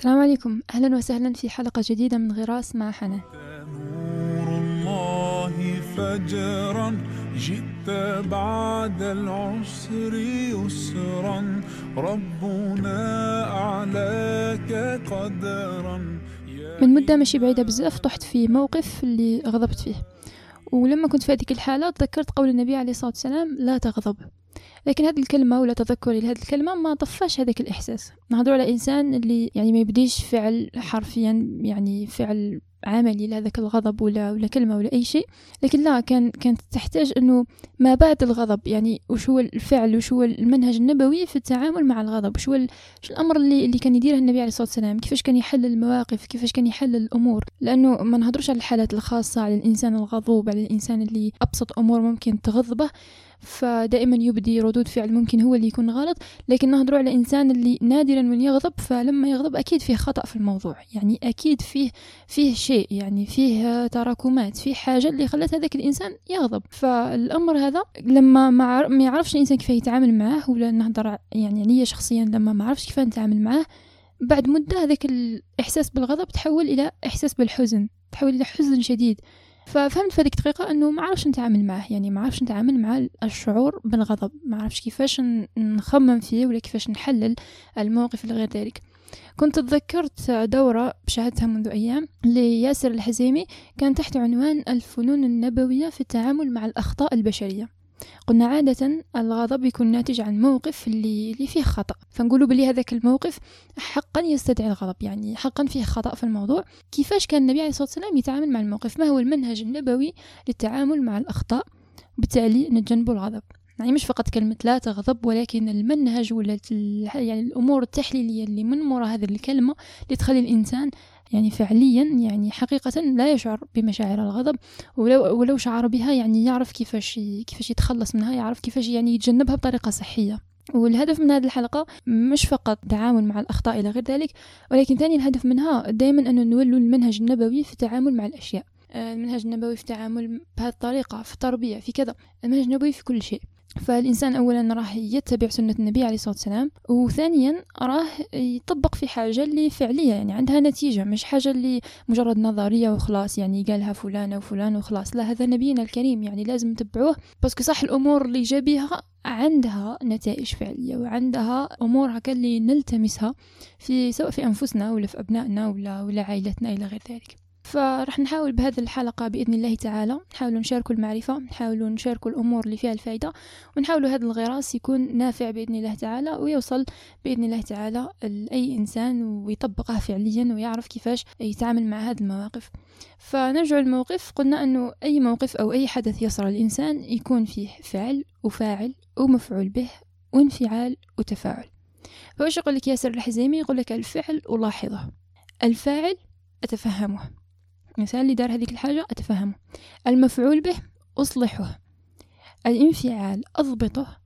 السلام عليكم. أهلا وسهلا في حلقة جديدة من غراس مع حنان. نور الله فجرا. جئت بعد العسر يسرا. ربنا أعلاك قدرا. من مدة ماشي بعيدة بزاف طحت في موقف اللي غضبت فيه. ولما كنت في هذيك الحالة تذكرت قول النبي عليه الصلاة والسلام لا تغضب. لكن هذه الكلمة ولا تذكري لهذه الكلمة ما طفاش هذاك الإحساس. نهضروا على إنسان اللي يعني ما يبديش فعل حرفيا يعني فعل عملي لهذاك الغضب ولا ولا كلمة ولا أي شيء. لكن لا كان كانت تحتاج أنه ما بعد الغضب يعني وش هو الفعل وش هو المنهج النبوي في التعامل مع الغضب؟ وش هو ال- وش الأمر اللي اللي كان يديره النبي عليه الصلاة والسلام؟ كيفاش كان يحل المواقف؟ كيفاش كان يحل الأمور؟ لأنه ما نهضرش على الحالات الخاصة على الإنسان الغضوب على الإنسان اللي أبسط أمور ممكن تغضبه. فدائما يبدي ردود فعل ممكن هو اللي يكون غلط لكن نهضروا على إنسان اللي نادرا من يغضب فلما يغضب أكيد فيه خطأ في الموضوع. يعني أكيد فيه فيه شيء يعني فيه تراكمات فيه حاجة اللي خلت هذاك الإنسان يغضب. فالأمر هذا لما ما عر- ما يعرفش الإنسان كيف يتعامل معاه ولا نهضر يعني عليا شخصيا لما ما عرفش كيف نتعامل معاه بعد مدة هذاك الإحساس بالغضب تحول إلى إحساس بالحزن تحول إلى حزن شديد. ففهمت في هذيك الدقيقة أنه ما عرفش نتعامل معاه يعني ما عرفش نتعامل مع الشعور بالغضب ما عرفش كيفاش نخمم فيه ولا كيفاش نحلل الموقف اللي غير ذلك. كنت تذكرت دورة شاهدتها منذ أيام لياسر الحزيمي كان تحت عنوان الفنون النبوية في التعامل مع الأخطاء البشرية. قلنا عادة الغضب يكون ناتج عن موقف اللي, اللي فيه خطأ. فنقولوا بلي هذاك الموقف حقا يستدعي الغضب يعني حقا فيه خطأ في الموضوع. كيفاش كان النبي عليه الصلاة والسلام يتعامل مع الموقف؟ ما هو المنهج النبوي للتعامل مع الأخطاء؟ وبالتالي نتجنب الغضب. يعني مش فقط كلمة لا تغضب ولكن المنهج ولا يعني الأمور التحليلية اللي من وراء هذه الكلمة اللي تخلي الإنسان يعني فعليا يعني حقيقة لا يشعر بمشاعر الغضب ولو, ولو شعر بها يعني يعرف كيفاش كيفاش يتخلص منها يعرف كيفاش يعني يتجنبها بطريقة صحية. والهدف من هذه الحلقة مش فقط التعامل مع الأخطاء إلى غير ذلك ولكن ثاني الهدف منها دائما أن نولوا المنهج النبوي في التعامل مع الأشياء. آه، المنهج النبوي في التعامل بهذه الطريقة في التربية في كذا. المنهج النبوي في كل شيء. فالإنسان أولا راه يتبع سنة النبي عليه الصلاة والسلام وثانيا راه يطبق في حاجة اللي فعلية يعني عندها نتيجة مش حاجة اللي مجرد نظرية وخلاص يعني قالها فلانة وفلان وخلاص لا هذا نبينا الكريم يعني لازم نتبعوه باسكو صح الأمور اللي جا بها عندها نتائج فعلية وعندها أمور هكا اللي نلتمسها في سواء في أنفسنا ولا في أبنائنا ولا ولا عائلتنا إلى غير ذلك. فراح نحاول بهذه الحلقة بإذن الله تعالى. نحاول نشارك المعرفة نحاول نشارك الأمور اللي فيها الفائدة ونحاول هذا الغراس يكون نافع بإذن الله تعالى ويوصل بإذن الله تعالى لأي إنسان ويطبقه فعليا ويعرف كيفاش يتعامل مع هذه المواقف. فنرجع الموقف قلنا أنه أي موقف أو أي حدث يصل الإنسان يكون فيه فعل وفاعل ومفعول به وانفعال وتفاعل. فوش يقول لك ياسر الحزيمي؟ يقول لك الفعل ألاحظه الفاعل أتفهمه. الإنسان اللي دار هذيك الحاجة أتفهمه. المفعول به أصلحه. الانفعال أضبطه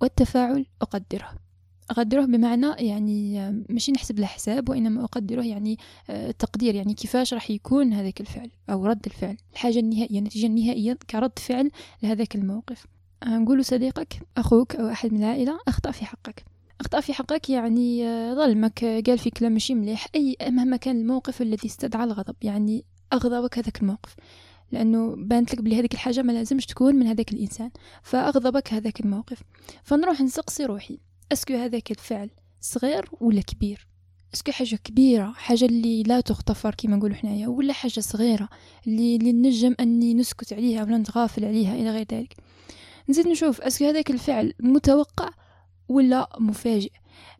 والتفاعل أقدره. أقدره بمعنى يعني ماشي نحسب له حساب وإنما أقدره يعني آه، تقدير يعني كيفاش راح يكون هذاك الفعل أو رد الفعل. الحاجة النهائية النتيجة النهائية كرد فعل لهذاك الموقف. آه، نقول صديقك أخوك أو أحد من العائلة أخطأ في حقك. أخطأ في حقك يعني آه، ظلمك قال في كلام ماشي مليح. أي مهما كان الموقف الذي استدعى الغضب يعني أغضبك هذاك الموقف. لأنه بانت لك بلي هذيك الحاجة ما لازمش تكون من هذاك الإنسان. فأغضبك هذاك الموقف. فنروح نسقسي روحي. est-ce que هذاك الفعل صغير ولا كبير؟ est-ce que حاجة كبيرة حاجة اللي لا تغتفر كما نقولوا حنايا ولا حاجة صغيرة اللي, اللي نجم أني نسكت عليها ولا نتغافل عليها إلى غير ذلك. نزيد نشوف أسكو هذاك الفعل متوقع ولا مفاجئ.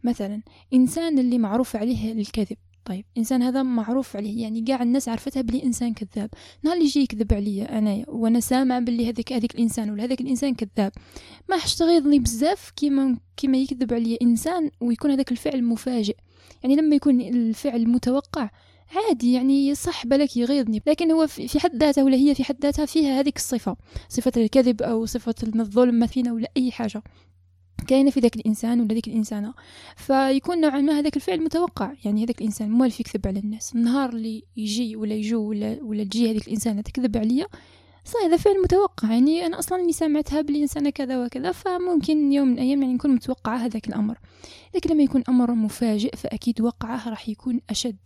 مثلا إنسان اللي معروف عليه الكذب. طيب إنسان هذا معروف عليه يعني قاع الناس عرفتها بلي إنسان كذاب. نهار اللي يجي يكذب عليا أنايا وأنا سامع بلي هذاك هذاك الإنسان ولا هذاك الإنسان كذاب. ما حش تغيظني بزاف كيما كيما يكذب عليا إنسان ويكون هذاك الفعل مفاجئ. يعني لما يكون الفعل متوقع عادي يعني صح بالك يغيظني لكن هو في حد ذاته ولا هي في حد ذاتها فيها هذيك الصفة. صفة الكذب أو صفة الظلم مثلا ولا أي حاجة. كاينة في ذاك الإنسان ولا ذيك الإنسانة. فيكون نوعا ما هذاك الفعل متوقع. يعني هذاك الإنسان موالف يكذب على الناس. النهار اللي يجي ولا يجو ولا ولا تجي هذيك الإنسانة تكذب عليا صح هذا فعل متوقع. يعني أنا أصلا اللي سمعتها بلي إنسانة كذا وكذا فممكن يوم من الأيام يعني نكون متوقعة هذاك الأمر. لكن لما يكون أمر مفاجئ فأكيد وقعه راح يكون أشد.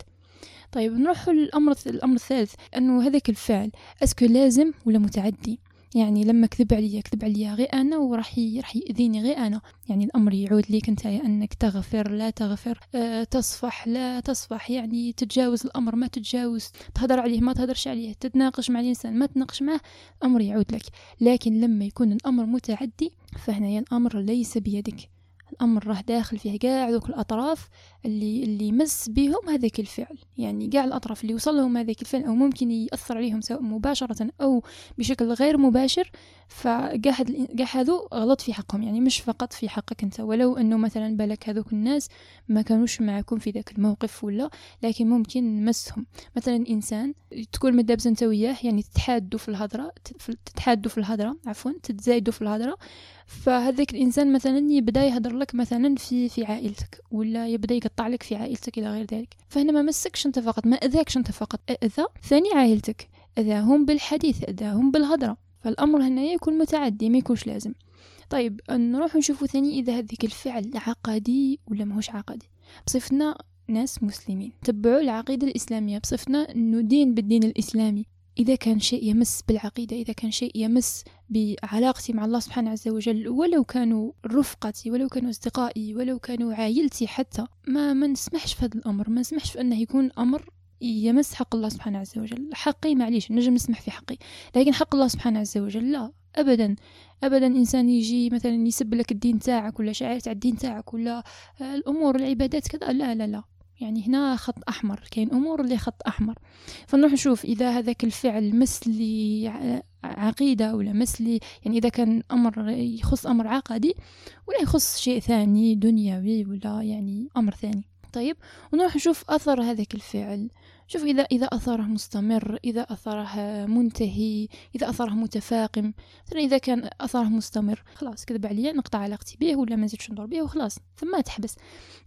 طيب نروح للأمر الأمر الثالث أنه هذاك الفعل أسكو لازم ولا متعدي؟ يعني لما كذب عليا كذب عليا غير أنا وراح راح يأذيني غير أنا. يعني الأمر يعود ليك أنت أنك تغفر لا تغفر أه تصفح لا تصفح. يعني تتجاوز الأمر ما تتجاوز. تهدر عليه ما تهدرش عليه. تتناقش مع الإنسان ما تناقش معه الأمر يعود لك. لكن لما يكون الأمر متعدي فهنا الأمر ليس بيدك. الأمر راه داخل فيه كاع ذوك الأطراف. اللي اللي مس بهم هذاك الفعل. يعني كاع الأطراف اللي وصل لهم هذاك الفعل أو ممكن يأثر عليهم سواء مباشرة أو بشكل غير مباشر فكاع كاع هذو غلط في حقهم. يعني مش فقط في حقك أنت. ولو أنه مثلا بالك هذوك الناس ما كانوش معكم في ذاك الموقف ولا لكن ممكن مسهم. مثلا إنسان تكون مدابز انت وياه يعني تتحادوا في الهضرة تتحادوا في الهضرة عفوا تتزايدوا في الهضرة. فهذاك الإنسان مثلا يبدأ يهضر لك مثلا في في عائلتك ولا يبدأ يقطع لك في عائلتك إلى غير ذلك. فهنا ما مسكش أنت فقط ما أذاكش أنت فقط. أذى ثاني عائلتك. أذاهم بالحديث أذاهم بالهضرة. فالأمر هنا يكون متعدي ما يكونش لازم. طيب نروح نشوفوا ثاني إذا هذيك الفعل عقدي ولا ماهوش عقدي. بصفتنا ناس مسلمين. تبعوا العقيدة الإسلامية. بصفتنا ندين بالدين الإسلامي. إذا كان شيء يمس بالعقيدة إذا كان شيء يمس بعلاقتي مع الله سبحانه عز وجل ولو كانوا رفقتي ولو كانوا أصدقائي ولو كانوا عائلتي حتى ما ما نسمحش في هذا الأمر ما نسمحش في أنه يكون أمر يمس حق الله سبحانه عز وجل. حقي معليش نجم نسمح في حقي لكن حق الله سبحانه عز وجل لا ابدا. ابدا إنسان يجي مثلا يسب لك الدين تاعك ولا شعائر تاع الدين تاعك ولا الأمور العبادات كذا لا لا لا. يعني هنا خط أحمر كاين أمور اللي خط أحمر. فنروح نشوف إذا هذاك الفعل مثلي عقيدة ولا مثلي يعني إذا كان أمر يخص أمر عقدي ولا يخص شيء ثاني دنيوي ولا يعني أمر ثاني. طيب ونروح نشوف أثر هذاك الفعل. شوف إذا إذا أثره مستمر إذا أثره منتهي إذا أثره متفاقم مثلا إذا كان أثره مستمر خلاص كذب عليا نقطع علاقتي به ولا ما نزيدش ندور به وخلاص ثم تحبس.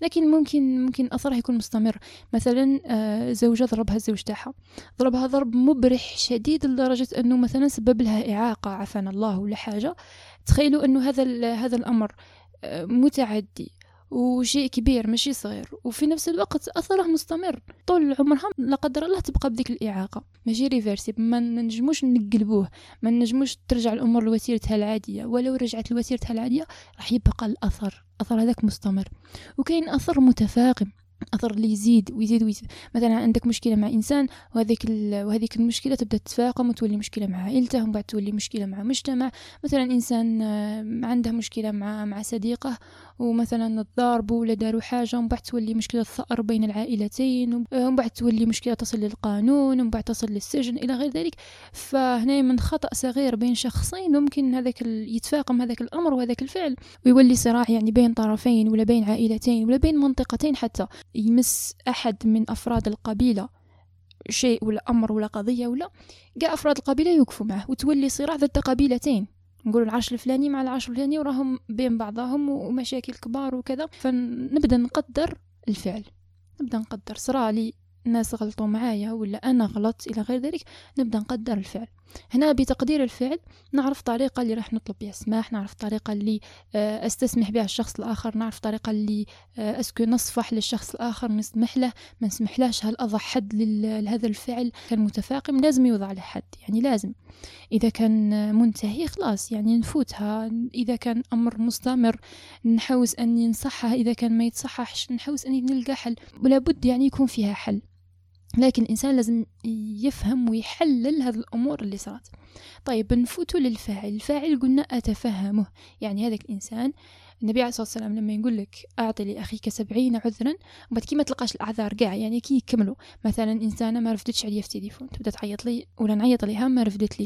لكن ممكن ممكن أثره يكون مستمر. مثلا آه، زوجة ضربها الزوج تاعها. ضربها ضرب مبرح شديد لدرجة أنه مثلا سبب لها إعاقة عافانا الله ولا حاجة. تخيلوا أنه هذا هذا الأمر آه، متعدي. وشيء كبير ماشي صغير. وفي نفس الوقت أثره مستمر. طول عمرها لا قدر الله تبقى بديك الإعاقة. ماشي ريفيرسي ما نجموش نقلبوه. ما نجموش ترجع الأمور لوتيرتها العادية. ولو رجعت لوتيرتها العادية راح يبقى الأثر. أثر هذاك مستمر. وكاين أثر متفاقم. أثر اللي يزيد ويزيد ويزيد. مثلا عندك مشكلة مع إنسان وهذيك وهذيك المشكلة تبدأ تتفاقم وتولي مشكلة مع عائلته ومن بعد تولي مشكلة مع مجتمع. مثلا إنسان آه، عنده مشكلة مع مع صديقه ومثلا تضاربوا ولا داروا حاجة ومن بعد تولي مشكلة ثأر بين العائلتين ومن بعد تولي مشكلة تصل للقانون ومن بعد تصل للسجن إلى غير ذلك. فهنا من خطأ صغير بين شخصين ممكن هذاك يتفاقم هذاك الأمر وهذاك الفعل ويولي صراع يعني بين طرفين ولا بين عائلتين ولا بين منطقتين حتى. يمس أحد من أفراد القبيلة شيء ولا أمر ولا قضية ولا كاع أفراد القبيلة يوقفوا معه وتولي صراع ذات قبيلتين. نقول العشر الفلاني مع العشر الفلاني وراهم بين بعضهم ومشاكل كبار وكذا. فنبدأ نقدر الفعل. نبدأ نقدر صرا لي الناس غلطوا معايا ولا أنا غلطت إلى غير ذلك نبدأ نقدر الفعل. هنا بتقدير الفعل نعرف طريقة اللي راح نطلب بها السماح نعرف طريقة اللي آه، أستسمح بها الشخص الآخر نعرف طريقة اللي آه، أسكو نصفح للشخص الآخر نسمح له ما نسمحلاش هل أضع حد لهذا الفعل؟ كان متفاقم لازم يوضع له حد يعني لازم. إذا كان منتهي خلاص يعني نفوتها. إذا كان أمر مستمر نحوس أني نصحها إذا كان ما يتصححش نحوس أني نلقى حل. ولا بد يعني يكون فيها حل. لكن الإنسان لازم يفهم ويحلل هذه الأمور اللي صارت. طيب نفوتوا للفاعل. الفاعل قلنا أتفهمه. يعني هذاك الإنسان النبي عليه الصلاة والسلام لما يقول لك أعطي لأخيك سبعين عذرا وبعد كي ما تلقاش الأعذار كاع يعني كي يكملوا. مثلا إنسانة ما رفدتش عليا في التليفون تبدأ تعيط لي ولا نعيط ليها ما رفدت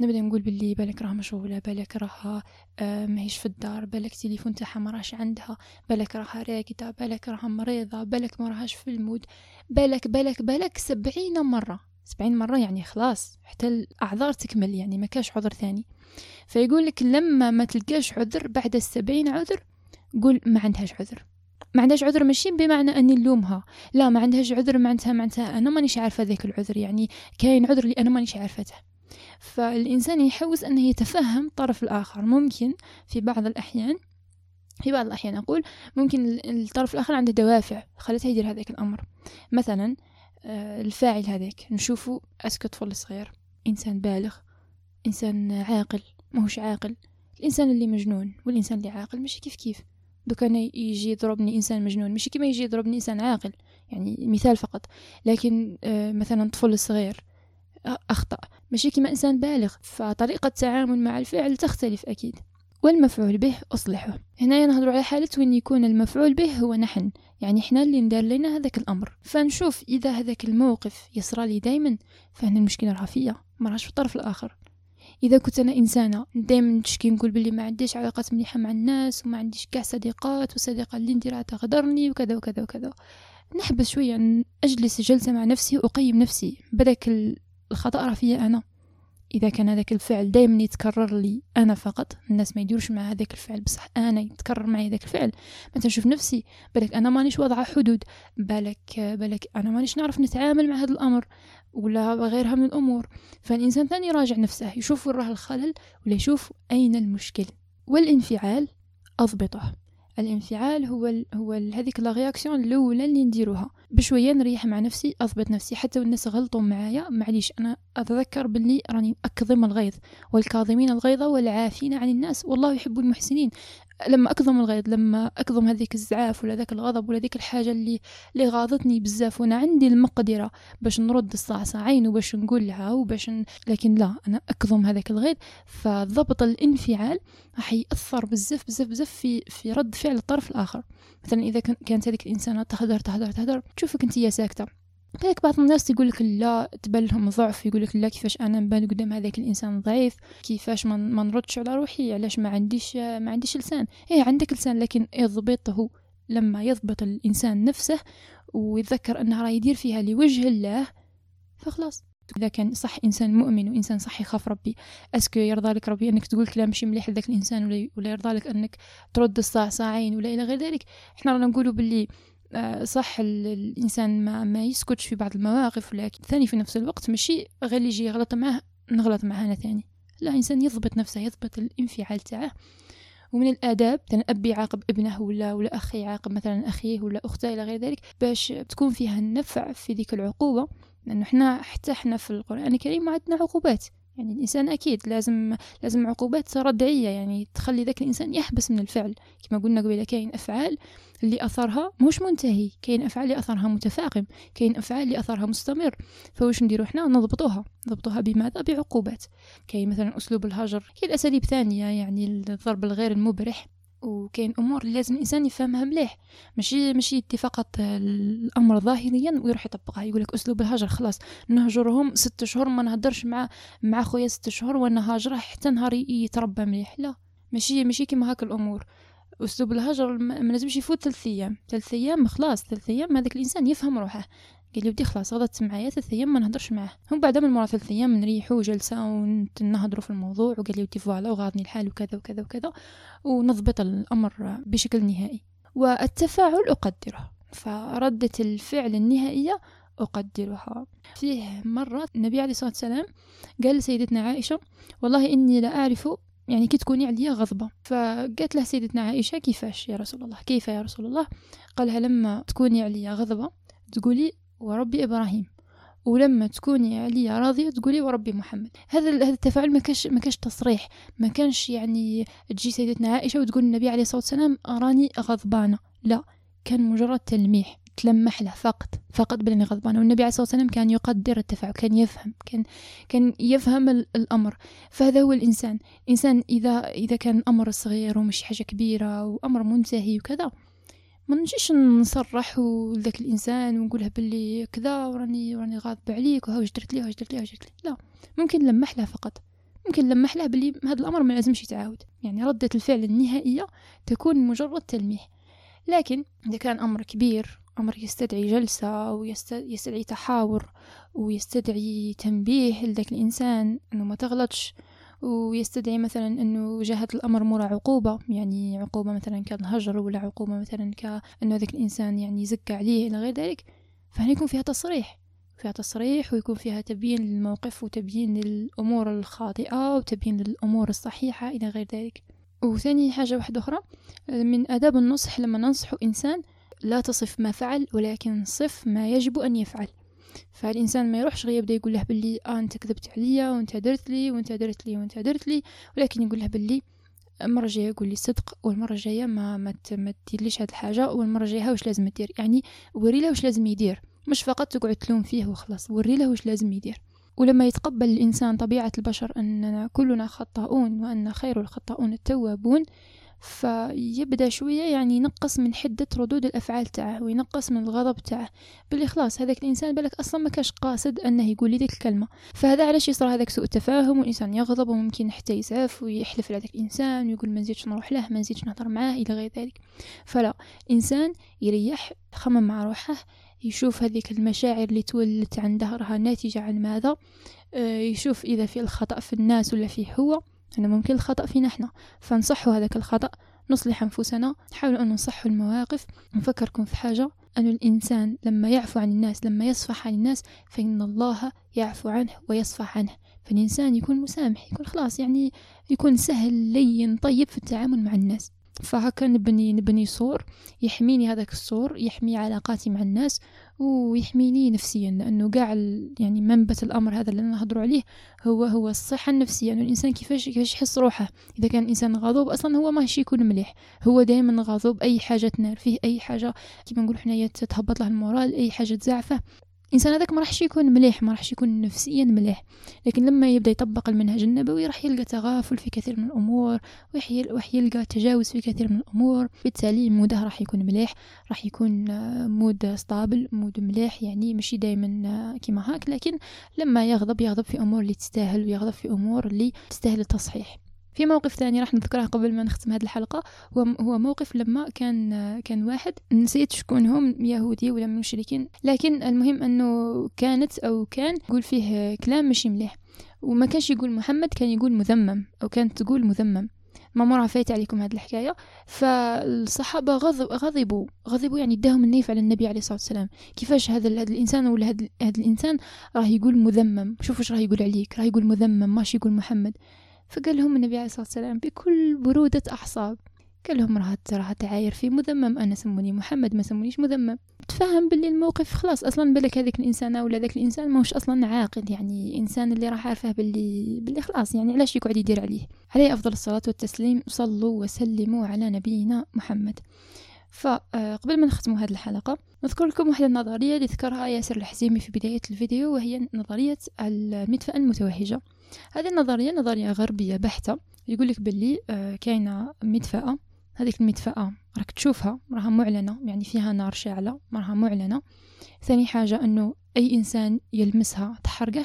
نبدأ نقول باللي بالك راها مشغولة بالك راها آه ماهيش في الدار بالك تليفون تاعها ما راهش عندها بالك راها راقده بالك راها مريضة بالك ما راهاش في ال mood بالك بالك بالك سبعين مرة. سبعين مرة يعني خلاص حتى الأعذار تكمل يعني ما كاش عذر ثاني. فيقول لك لما ما تلقاش عذر بعد السبعين عذر قول ما عندهاش عذر. ما عندهاش عذر ماشي بمعنى أني نلومها. لا ما عندهاش عذر معناتها معناتها أنا مانيش عارفة ذاك العذر يعني كاين عذر اللي أنا مانيش عارفته. فالإنسان يحوس أنه يتفهم الطرف الآخر. ممكن في بعض الأحيان في بعض الأحيان أقول ممكن الطرف الآخر عنده دوافع خلته يدير هذاك الأمر. مثلا آه، الفاعل هذاك نشوفه أسكت طفل صغير إنسان بالغ إنسان عاقل ماهوش عاقل. الإنسان اللي مجنون والإنسان اللي عاقل مش كيف كيف. دو كان يجي يضربني إنسان مجنون مش كيما يجي يضربني إنسان عاقل. يعني مثال فقط. لكن آه، مثلا طفل صغير أخطأ. ماشي كيما إنسان بالغ فطريقة التعامل مع الفعل تختلف أكيد. والمفعول به أصلحه. هنا نهضر على حالة وين يكون المفعول به هو نحن يعني إحنا اللي ندار لنا هذاك الأمر. فنشوف إذا هذاك الموقف يصرى لي دايما فهنا المشكلة راها فيا مراش في الطرف الآخر. إذا كنت أنا إنسانة دائما نشكي نقول بلي ما عنديش علاقات مليحة مع الناس وما عنديش كاع صديقات وصديقة اللي نديرها تغدرني وكذا وكذا وكذا. نحبس شوية اجلس جلسة مع نفسي وأقيم نفسي بدك الخطأ راه فيا أنا. إذا كان هذاك الفعل دائما يتكرر لي أنا فقط الناس ما يديروش مع هذاك الفعل بصح أنا يتكرر معي هذاك الفعل. مثلا نشوف نفسي بالك أنا مانيش واضعه حدود بالك بالك أنا مانيش نعرف نتعامل مع هذا الأمر ولا غيرها من الأمور. فالإنسان ثاني يراجع نفسه يشوف وين راه الخلل ولا يشوف أين المشكل. والانفعال أضبطه. الانفعال هو ال هو هذيك la réaction الأولى اللي نديروها. بشوية نريح مع نفسي أضبط نفسي حتى والناس غلطوا معايا معليش أنا أتذكر باللي راني أكظم الغيظ والكاظمين الغيظ والعافين عن الناس والله يحب المحسنين. لما أكظم الغيظ لما أكظم هذيك الزعاف ولا ذاك الغضب ولا ذيك الحاجة اللي اللي غاضتني بزاف. وأنا عندي المقدرة باش نرد الصعصعين وباش نقول لها وباش ن... لكن لا أنا أكظم هذاك الغيظ. فضبط الانفعال راح يأثر بزاف بزاف بزاف في في رد فعل الطرف الآخر. مثلا إذا كانت هذيك الإنسانة تهدر تهدر تهدر تشوفك أنت ساكتة. هيك بعض الناس يقول لك لا تبان لهم ضعف يقول لك لا كيفاش أنا نبان قدام هذاك الإنسان ضعيف كيفاش ما نردش على روحي علاش ما عنديش ما عنديش لسان. إيه عندك لسان لكن يضبطه. لما يضبط الإنسان نفسه ويتذكر أنه راه يدير فيها لوجه الله فخلاص. إذا كان صح إنسان مؤمن وإنسان صح يخاف ربي أسكو يرضى لك ربي أنك تقول كلام مش مليح لذاك الإنسان ولا, يرضى لك أنك ترد الصاع صاعين ولا إلى غير ذلك. إحنا رانا نقولوا باللي صح الإنسان ما, ما يسكتش في بعض المواقف ولكن ثاني في نفس الوقت ماشي غير اللي يجي يغلط معاه نغلط معاه أنا ثاني. لا إنسان يضبط نفسه يضبط الانفعال تاعه. ومن الآداب مثلا أب يعاقب ابنه ولا ولا أخ يعاقب مثلا أخيه ولا اخته إلى غير ذلك باش تكون فيها النفع في ذيك العقوبة. لأنه إحنا حتى إحنا في القرآن الكريم ما عندنا عقوبات. يعني الإنسان أكيد لازم لازم عقوبات ردعية يعني تخلي ذاك الإنسان يحبس من الفعل. كما قلنا قبل كاين أفعال اللي أثرها مش منتهي كاين أفعال اللي أثرها متفاقم كاين أفعال اللي أثرها مستمر. فواش نديرو حنا؟ نضبطوها. نضبطوها بماذا؟ بعقوبات. كاين مثلا أسلوب الهجر كاين أساليب ثانية يعني الضرب الغير المبرح. وكاين أمور لازم الإنسان يفهمها مليح. ماشي ماشي فقط الأمر ظاهريا ويروح يطبقها. يقول لك أسلوب الهجر خلاص نهجرهم ست شهور ما نهدرش مع مع خويا ست شهور وأنا هاجره حتى نهار يتربى مليح. لا ماشي ماشي كيما هاك الأمور. أسلوب الهجر ما لازمش يفوت ثلاث أيام. ثلاث أيام خلاص ثلاث أيام هذاك الإنسان يفهم روحه. قال لي ودي خلاص غدت معايا ثلاث أيام ما نهضرش معاه. هم بعد من مورا ثلاث أيام نريحو جلسه ونهضروا في الموضوع وقال لي ودي فوالا وغاضني الحال وكذا وكذا وكذا ونضبط الأمر بشكل نهائي. والتفاعل أقدره فردة الفعل النهائية أقدرها. فيه مرة النبي عليه الصلاة والسلام قال لسيدتنا عائشة والله إني لا أعرف يعني كي تكوني عليا غضبة. فقالت له سيدتنا عائشة كيفاش يا رسول الله؟ كيف يا رسول الله؟ قالها لما تكوني عليا غضبة تقولي وربي إبراهيم. ولما تكوني عليا راضية تقولي وربي محمد. هذا هذا التفاعل ما كانش ما كانش تصريح. ما كانش يعني تجي سيدتنا عائشة وتقول النبي عليه الصلاة والسلام أراني غضبانة. لا كان مجرد تلميح. تلمح له فقط فقط بلاني غضبانة. والنبي عليه الصلاة والسلام كان يقدر التفاعل كان يفهم كان كان يفهم الأمر. فهذا هو الإنسان. الانسان اذا إذا كان أمر صغير ومش حاجة كبيرة وأمر منتهي وكذا ما نجيش نصرح لذاك الإنسان ونقولها باللي كذا وراني وراني غاضب عليك وهاوش درت لي وهاوش درت لي وهاوش درت لي. لا ممكن نلمح له فقط. ممكن نلمح له باللي هذا الأمر ما لازمش يتعاود. يعني ردة الفعل النهائية تكون مجرد تلميح. لكن إذا كان أمر كبير أمر يستدعي جلسة ويستدعي تحاور ويستدعي تنبيه لذاك الإنسان إنه ما تغلطش ويستدعي مثلا أنه جاهة الأمر مرة عقوبة يعني عقوبة مثلا كالهجر ولا عقوبة مثلا كأنه ذاك الإنسان يعني يزك عليه إلى غير ذلك. فهنا يكون فيها تصريح فيها تصريح ويكون فيها تبيين للموقف وتبيين للأمور الخاطئة وتبيين للأمور الصحيحة إلى غير ذلك. وثاني حاجة واحدة أخرى من آداب النصح لما ننصح إنسان لا تصف ما فعل ولكن صف ما يجب أن يفعل. فالإنسان ما يروحش غير يبدأ يقول له باللي آه أنت كذبت عليا وأنت درت لي وأنت درت لي وأنت درت لي. ولكن يقول له باللي المرة الجاية قول لي الصدق والمرة الجاية ما ما, تديرليش هاد الحاجة والمرة الجاية واش لازم تدير؟ يعني وري له واش لازم يدير. مش فقط تقعد تلوم فيه وخلاص وري له واش لازم يدير. ولما يتقبل الإنسان طبيعة البشر أننا كلنا خطاؤون وأن خير الخطاؤون التوابون فيبدأ شوية يعني ينقص من حدة ردود الأفعال تاعه وينقص من الغضب تاعه. باللي خلاص هذاك الإنسان بالك أصلا ما كاش قاصد أنه يقول لي ديك الكلمة. فهذا علاش يصرى هذاك سوء التفاهم والإنسان يغضب وممكن حتى يسعف ويحلف على ذاك الإنسان ويقول ما نزيدش نروح له ما نزيدش نهضر معاه إلى غير ذلك. فلا إنسان يريح يخمم مع روحه يشوف هذيك المشاعر اللي تولت عنده راها ناتجة عن ماذا. آه، يشوف إذا في الخطأ في الناس ولا فيه هو. أنه ممكن الخطأ فينا إحنا فنصحوا هذاك الخطأ نصلح أنفسنا نحاول أن نصحوا المواقف. نفكركم في حاجة أن الإنسان لما يعفو عن الناس لما يصفح عن الناس فإن الله يعفو عنه ويصفح عنه. فالإنسان يكون مسامح يكون خلاص يعني يكون سهل لين طيب في التعامل مع الناس. فهكا نبني نبني سور يحميني هذاك السور يحمي علاقاتي مع الناس ويحميني نفسيا لأنه قاع يعني منبت الأمر هذا اللي نهضروا عليه هو هو الصحة النفسية. انه الإنسان كيفاش كيفاش يحس روحه؟ إذا كان الإنسان غضوب أصلا هو ماشي يكون مليح. هو دائما غضوب أي حاجة تنار فيه أي حاجة كيما نقول حنايا تهبط له المورال أي حاجة تزعفه. الإنسان هذاك ما راحش يكون مليح ما راحش يكون نفسيا مليح. لكن لما يبدأ يطبق المنهج النبوي راح يلقى تغافل في كثير من الأمور راح يلقى تجاوز في كثير من الأمور. بالتالي mood ه راح يكون مليح راح يكون آه، mood stable mood مليح يعني ماشي دائما آه، كيما هاك. لكن لما يغضب يغضب في أمور اللي تستاهل ويغضب في أمور اللي تستاهل التصحيح. في موقف ثاني راح نذكره قبل ما نختم هذه الحلقة. هو هو موقف لما كان كان واحد نسيت شكون هم يهودي ولا من لكن المهم أنه كانت أو كان يقول فيه كلام ماشي مليح. وما كانش يقول محمد كان يقول مذمم أو كانت تقول مذمم. ما مرة فايت عليكم هذه الحكاية. فالصحابة غضب غضبوا غضبوا يعني اداهم النيف على النبي عليه الصلاة والسلام. كيفاش هذا هذا الإنسان ولا هذا الإنسان راه يقول مذمم؟ شوف واش راه يقول عليك. راه يقول مذمم ماشي يقول محمد. فقال لهم النبي عليه الصلاة والسلام بكل برودة أعصاب. قال لهم راه راه تعاير في مذمم. أنا سموني محمد ما سمونيش مذمم. تفهم باللي الموقف خلاص أصلا بالك هذيك الانسانه ولا ذاك الإنسان ماهوش أصلا عاقل. يعني إنسان اللي راح عارفه باللي باللي خلاص يعني علاش يقعد يدير عليه؟ عليه أفضل الصلاة والتسليم. صلوا وسلموا على نبينا محمد. فقبل ما نختم هذه الحلقة نذكر لكم واحدة النظرية اللي ذكرها ياسر الحزيمي في بداية الفيديو وهي نظرية المدفأة المتوهجة. هذه النظرية نظرية غربية بحتة. يقول لك باللي آه، كاينة مدفأة. هذيك المدفأة راك تشوفها راها معلنة يعني فيها نار شاعلة راها معلنة. ثاني حاجة أنه أي إنسان يلمسها تحرقه.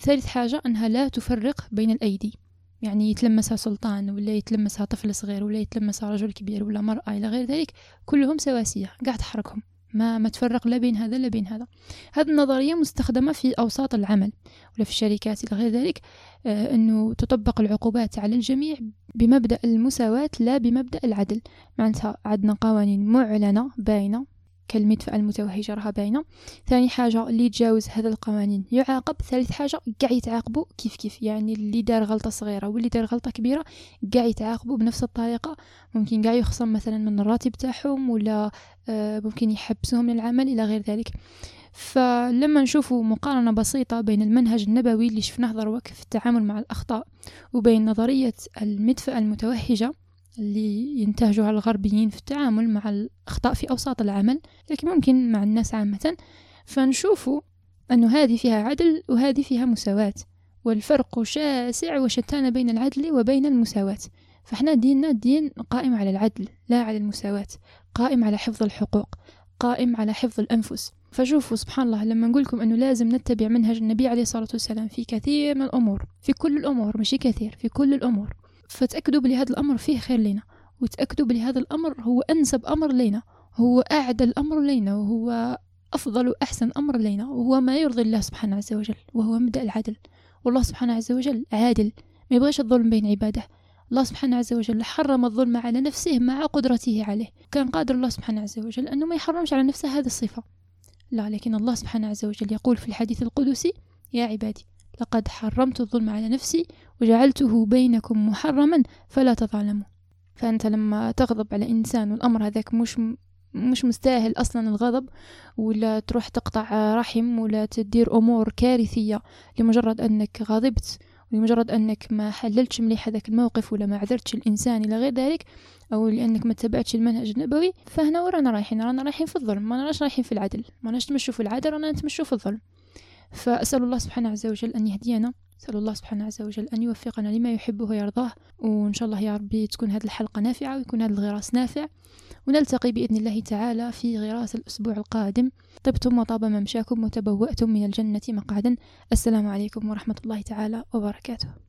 ثالث حاجة أنها لا تفرق بين الأيدي. يعني يتلمسها سلطان ولا يتلمسها طفل صغير ولا يتلمسها رجل كبير ولا مرأة إلى غير ذلك كلهم سواسية قاعد تحركهم. ما ما تفرق لا بين هذا لا بين هذا. هذه النظرية مستخدمة في أوساط العمل ولا في الشركات إلى غير ذلك آه أنه تطبق العقوبات على الجميع بمبدأ المساواة لا بمبدأ العدل. معناتها عندنا قوانين معلنة باينة كالمدفأة المتوهجة راها باينة. ثاني حاجة اللي يتجاوز هذا القوانين يعاقب. ثالث حاجة قاع يتعاقبوا كيف كيف. يعني اللي دار غلطة صغيرة واللي دار غلطة كبيرة قاع يتعاقبوا بنفس الطريقة. ممكن قاع يخصم مثلا من الراتب تاعهم ولا آه، ممكن يحبسهم من العمل إلى غير ذلك. فلما نشوفوا مقارنة بسيطة بين المنهج النبوي اللي شفناه ذروك في التعامل مع الأخطاء وبين نظرية المدفأة المتوهجة اللي ينتهجها الغربيين في التعامل مع الأخطاء في أوساط العمل لكن ممكن مع الناس عامة. فنشوفوا أنه هذه فيها عدل وهذه فيها مساواة والفرق شاسع وشتان بين العدل وبين المساواة. فإحنا ديننا دين قائم على العدل لا على المساواة قائم على حفظ الحقوق قائم على حفظ الأنفس. فشوفوا سبحان الله لما نقول لكم أنه لازم نتبع منهج النبي عليه الصلاة والسلام في كثير من الأمور في كل الأمور مش كثير في كل الأمور. فتأكدوا بلي هذا الأمر فيه خير لنا وتأكدوا بلي هذا الأمر هو أنسب أمر لنا هو أعدل أمر لنا وهو أفضل وأحسن أمر لنا وهو ما يرضي الله سبحانه عز وجل. وهو مبدأ العدل. والله سبحانه عز وجل عادل. ما يبغيش الظلم بين عباده. الله سبحانه عز وجل حرم الظلم على نفسه مع قدرته عليه. كان قادر الله سبحانه عز وجل أنه ما يحرمش على نفسه هذه الصفة. لا لكن الله سبحانه عز وجل يقول في الحديث القدسي يا عبادي لقد حرمت الظلم على نفسي وجعلته بينكم محرما فلا تظالموا فأنت لما تغضب على إنسان والأمر هذاك مش مش مستاهل أصلا الغضب ولا تروح تقطع رحم ولا تدير أمور كارثية لمجرد أنك غضبت لمجرد أنك ما حللتش مليح هذاك الموقف ولا ما عذرتش الإنسان إلى غير ذلك أو لأنك ما تبعتش المنهج النبوي فهنا ورانا رايحين رانا رايحين في الظلم ما رايحين في العدل ما راش نمشوا في العدل رانا نتمشوا في الظلم. فأسأل الله سبحانه عز وجل أن يهدينا. أسأل الله سبحانه عز وجل أن يوفقنا لما يحبه ويرضاه. وإن شاء الله يا ربي تكون هذه الحلقة نافعة ويكون هذا الغراس نافع. ونلتقي بإذن الله تعالى في غراس الأسبوع القادم. طبتم وطاب ممشاكم وتبوأتم من الجنة مقعدا. السلام عليكم ورحمة الله تعالى وبركاته.